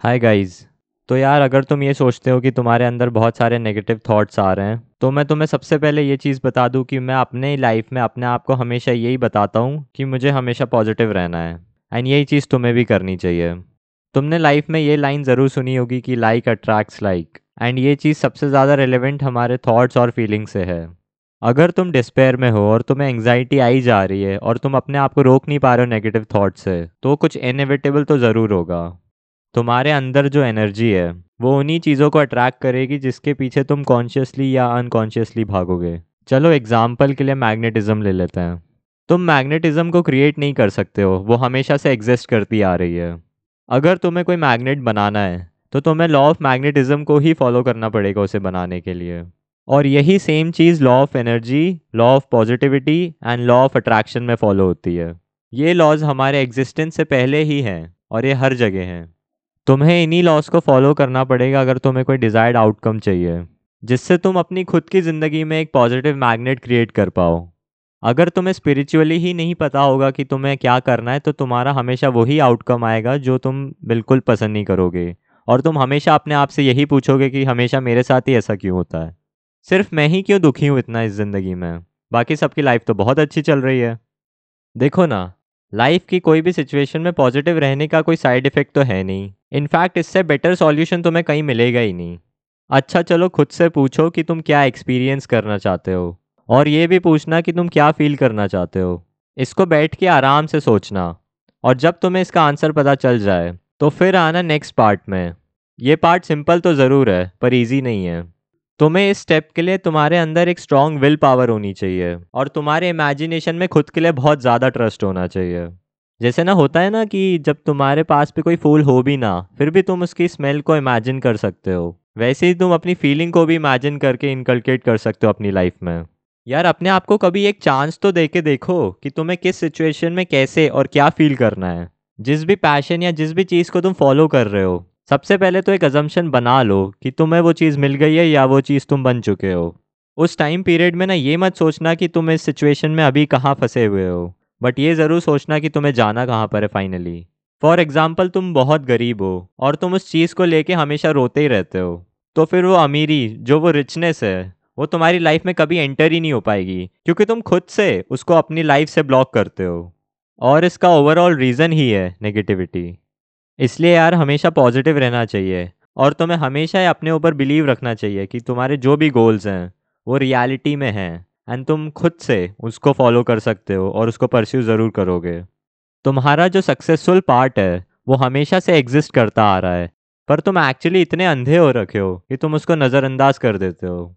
Hi guys तो यार, अगर तुम ये सोचते हो कि तुम्हारे अंदर बहुत सारे नेगेटिव थॉट्स आ रहे हैं तो मैं तुम्हें सबसे पहले ये चीज़ बता दूँ कि मैं अपने लाइफ में, अपने आप को हमेशा यही बताता हूँ कि मुझे हमेशा पॉजिटिव रहना है एंड यही चीज़ तुम्हें भी करनी चाहिए। तुमने लाइफ में ये लाइन ज़रूर सुनी होगी कि लाइक अट्रैक्ट्स लाइक एंड ये चीज़ सबसे ज़्यादा रिलेवेंट हमारे थॉट्स और फीलिंग से है। अगर तुम डिस्पेयर में हो और तुम्हें एंग्जाइटी आई जा रही है और तुम अपने आप को रोक नहीं पा रहे हो नेगेटिव थॉट से तो कुछ इनएविटेबल तो ज़रूर होगा। तुम्हारे अंदर जो एनर्जी है, वो उन्हीं चीज़ों को अट्रैक्ट करेगी जिसके पीछे तुम कॉन्शियसली या अनकॉन्शियसली भागोगे। चलो एग्ज़ाम्पल के लिए मैग्नेटिज्म ले लेते हैं। तुम मैग्नेटिज्म को क्रिएट नहीं कर सकते हो, वो हमेशा से एग्जिस्ट करती आ रही है। अगर तुम्हें कोई मैग्नेट बनाना है तो तुम्हें लॉ ऑफ़ मैग्नेटिज्म को ही फॉलो करना पड़ेगा उसे बनाने के लिए। और यही same cheese law of energy law of positivity and law of attraction में फॉलो होती है। ये लॉज हमारे एग्जिस्टेंस से पहले ही हैं और ये हर जगह हैं। तुम्हें इन्हीं लॉस को फॉलो करना पड़ेगा अगर तुम्हें कोई डिज़ायर्ड आउटकम चाहिए, जिससे तुम अपनी खुद की ज़िंदगी में एक पॉजिटिव मैग्नेट क्रिएट कर पाओ। अगर तुम्हें स्पिरिचुअली ही नहीं पता होगा कि तुम्हें क्या करना है तो तुम्हारा हमेशा वही आउटकम आएगा जो तुम बिल्कुल पसंद नहीं करोगे। और तुम हमेशा अपने आप से यही पूछोगे कि हमेशा मेरे साथ ही ऐसा क्यों होता है? सिर्फ़ मैं ही क्यों दुखी हूँ इतना इस ज़िंदगी में? बाकी सबकी लाइफ तो बहुत अच्छी चल रही है। देखो ना लाइफ की कोई भी सिचुएशन में पॉजिटिव रहने का कोई साइड इफ़ेक्ट तो है नहीं। इनफैक्ट इससे बेटर सॉल्यूशन तुम्हें कहीं मिलेगा ही नहीं। अच्छा चलो खुद से पूछो कि तुम क्या एक्सपीरियंस करना चाहते हो। और ये भी पूछना कि तुम क्या फील करना चाहते हो। इसको बैठ के आराम से सोचना। और जब तुम्हें इसका आंसर पता चल जाए तो फिर आना नेक्स्ट पार्ट में। ये पार्ट सिंपल तो ज़रूर है, पर इजी नहीं है। तुम्हें इस स्टेप के लिए तुम्हारे अंदर एक स्ट्रॉन्ग विल पावर होनी चाहिए और तुम्हारे इमेजिनेशन में खुद के लिए बहुत ज़्यादा ट्रस्ट होना चाहिए। जैसे ना होता है ना कि जब तुम्हारे पास भी कोई फूल हो भी ना, फिर भी तुम उसकी स्मेल को इमेजिन कर सकते हो। वैसे ही तुम अपनी फीलिंग को भी इमेजिन करके इनकलकेट कर सकते हो अपनी लाइफ में। यार, अपने आप को कभी एक चांस तो दे के देखो कि तुम्हें किस सिचुएशन में कैसे और क्या फील करना है। जिस भी पैशन या जिस भी चीज़ को तुम फॉलो कर रहे हो। सबसे पहले तो एक अजम्पन बना लो कि तुम्हें वो चीज़ मिल गई है या वो चीज़ तुम बन चुके हो। उस टाइम पीरियड में ना ये मत सोचना कि तुम इस सिचुएशन में अभी कहाँ फंसे हुए हो बट ये ज़रूर सोचना कि तुम्हें जाना कहाँ पर है फाइनली फॉर एग्ज़ाम्पल तुम बहुत गरीब हो और तुम उस चीज़ को लेके हमेशा रोते ही रहते हो तो फिर वो अमीरी, जो वो रिचनेस है, वो तुम्हारी लाइफ में कभी एंटर ही नहीं हो पाएगी, क्योंकि तुम खुद से उसको अपनी लाइफ से ब्लॉक करते हो। और इसका ओवरऑल रीज़न ही है नेगेटिविटी इसलिए यार हमेशा पॉजिटिव रहना चाहिए। और तुम्हें हमेशा अपने ऊपर बिलीव रखना चाहिए कि तुम्हारे जो भी गोल्स हैं, वो रियलिटी में हैं। एंड तुम खुद से उसको फॉलो कर सकते हो और उसको परस्यू ज़रूर करोगे। तुम्हारा जो सक्सेसफुल पार्ट है, वो हमेशा से एग्जिस्ट करता आ रहा है। पर तुम एक्चुअली इतने अंधे हो रखे हो कि तुम उसको नज़रअंदाज कर देते हो।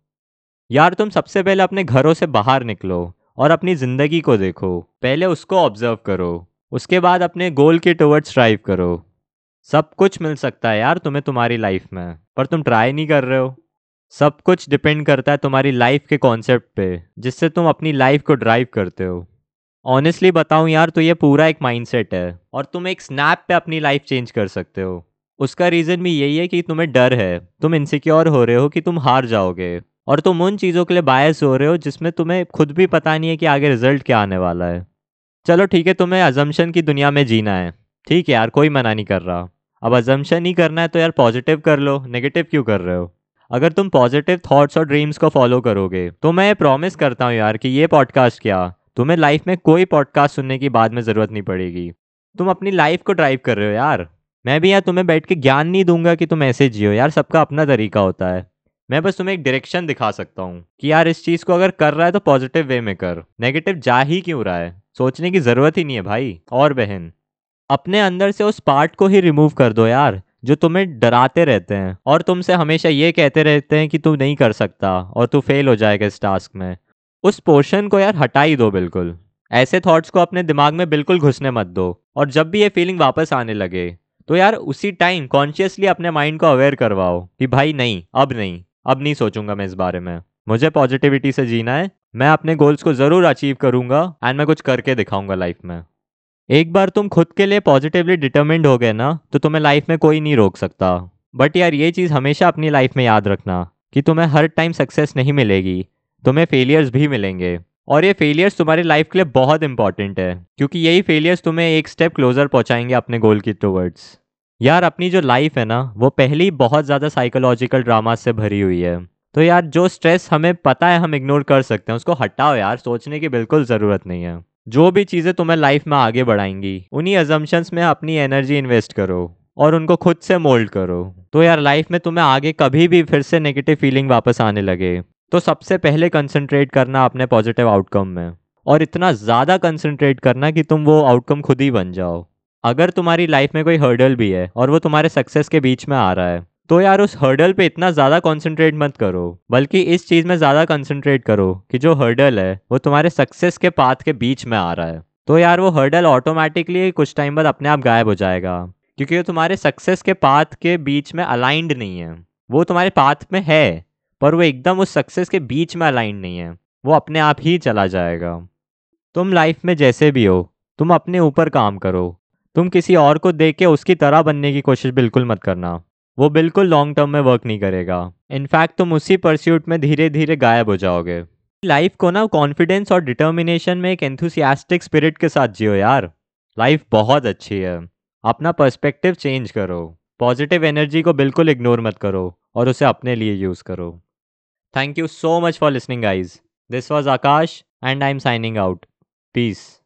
यार तुम सबसे पहले अपने घरों से बाहर निकलो और अपनी ज़िंदगी को देखो। पहले उसको ऑब्ज़र्व करो। उसके बाद अपने गोल के टुवर्ड्स ड्राइव करो। सब कुछ मिल सकता है यार तुम्हें तुम्हारी लाइफ में, पर तुम ट्राई नहीं कर रहे हो। सब कुछ डिपेंड करता है तुम्हारी लाइफ के कॉन्सेप्ट पे, जिससे तुम अपनी लाइफ को ड्राइव करते हो। ऑनेस्टली बताऊँ यार तो ये पूरा एक माइंडसेट है, और तुम एक स्नैप पे अपनी लाइफ चेंज कर सकते हो। उसका रीज़न भी यही है कि तुम्हें डर है, तुम इनसिक्योर हो रहे हो कि तुम हार जाओगे, और तुम उन चीज़ों के लिए बायस हो रहे हो जिसमें तुम्हें खुद भी पता नहीं है कि आगे रिज़ल्ट क्या आने वाला है। चलो ठीक है, तुम्हें अजम्पन की दुनिया में जीना है। ठीक है यार, कोई मना नहीं कर रहा। अब अजम्पन ही करना है तो यार पॉजिटिव कर लो नेगेटिव क्यों कर रहे हो? अगर तुम पॉजिटिव थॉट्स और ड्रीम्स को फॉलो करोगे तो मैं प्रॉमिस करता हूँ यार कि ये पॉडकास्ट क्या? तुम्हें लाइफ में कोई पॉडकास्ट सुनने की बाद में ज़रूरत नहीं पड़ेगी। तुम अपनी लाइफ को ड्राइव कर रहे हो यार। मैं भी यार तुम्हें बैठ के ज्ञान नहीं दूँगा कि तुम ऐसे जियो। यार सबका अपना तरीका होता है। मैं बस तुम्हें एक डायरेक्शन दिखा सकता हूँ कि यार इस चीज़ को अगर कर रहा है तो पॉजिटिव वे में कर। नेगेटिव जा ही क्यों रहा है? सोचने की ज़रूरत ही नहीं है भाई। और बहन अपने अंदर से उस पार्ट को ही रिमूव कर दो यार, जो तुम्हें डराते रहते हैं। और तुमसे हमेशा ये कहते रहते हैं कि तू नहीं कर सकता और तू फेल हो जाएगा इस टास्क में। उस पोर्शन को यार हटा ही दो बिल्कुल। ऐसे थॉट्स को अपने दिमाग में बिल्कुल घुसने मत दो। और जब भी ये फीलिंग वापस आने लगे तो यार उसी टाइम कॉन्शियसली अपने माइंड को अवेयर करवाओ कि भाई नहीं, अब नहीं अब नहीं सोचूँगा मैं इस बारे में। मुझे पॉजिटिविटी से जीना है, मैं अपने गोल्स को ज़रूर अचीव करूँगा एंड मैं कुछ करके दिखाऊँगा लाइफ में। एक बार तुम खुद के लिए पॉजिटिवली डिटर्मिंड हो गए ना तो तुम्हें लाइफ में कोई नहीं रोक सकता। बट यार, ये चीज़ हमेशा अपनी लाइफ में याद रखना कि तुम्हें हर टाइम सक्सेस नहीं मिलेगी, तुम्हें फेलियर्स भी मिलेंगे। और ये फेलियर्स तुम्हारी लाइफ के लिए बहुत इंपॉर्टेंट है, क्योंकि यही फेलियर्स तुम्हें एक स्टेप क्लोजर पहुंचाएँगे अपने गोल की टूवर्ड्स यार, अपनी जो लाइफ है ना, वो पहले ही बहुत ज़्यादा साइकोलॉजिकल ड्रामा से भरी हुई है। तो यार, जो स्ट्रेस हमें पता है, हम इग्नोर कर सकते हैं, उसको हटाओ यार, सोचने की बिल्कुल ज़रूरत नहीं है। जो भी चीज़ें तुम्हें लाइफ में आगे बढ़ाएँगी, उन्हीं अजम्पन्स में अपनी एनर्जी इन्वेस्ट करो और उनको खुद से मोल्ड करो। तो यार लाइफ में तुम्हें आगे कभी भी फिर से नेगेटिव फीलिंग वापस आने लगे तो सबसे पहले कंसंट्रेट करना अपने पॉजिटिव आउटकम में। और इतना ज़्यादा कंसंट्रेट करना कि तुम वो आउटकम खुद ही बन जाओ। अगर तुम्हारी लाइफ में कोई हर्डल भी है और वो तुम्हारे सक्सेस के बीच में आ रहा है तो यार उस हर्डल पे इतना ज़्यादा कंसंट्रेट मत करो, बल्कि इस चीज़ में ज़्यादा कंसंट्रेट करो कि जो हर्डल है, वो तुम्हारे सक्सेस के पाथ के बीच में आ रहा है। तो यार वो हर्डल ऑटोमेटिकली कुछ टाइम बाद अपने आप गायब हो जाएगा, क्योंकि वो तुम्हारे सक्सेस के पाथ के बीच में अलाइंड नहीं है। वो तुम्हारे पाथ में है, पर वो एकदम उस सक्सेस के बीच में अलाइंड नहीं है। वो अपने आप ही चला जाएगा। तुम लाइफ में जैसे भी हो, तुम अपने ऊपर काम करो। तुम किसी और को देख के उसकी तरह बनने की कोशिश बिल्कुल मत करना। वो बिल्कुल लॉन्ग टर्म में वर्क नहीं करेगा। इनफैक्ट तुम उसी परस्यूट में धीरे धीरे गायब हो जाओगे। लाइफ को ना कॉन्फिडेंस और डिटर्मिनेशन में एक एंथुसियास्टिक स्पिरिट के साथ जियो यार। लाइफ बहुत अच्छी है। अपना पर्सपेक्टिव चेंज करो। पॉजिटिव एनर्जी को बिल्कुल इग्नोर मत करो और उसे अपने लिए यूज़ करो। Thank you so much for listening guys this was Akash and I am signing out peace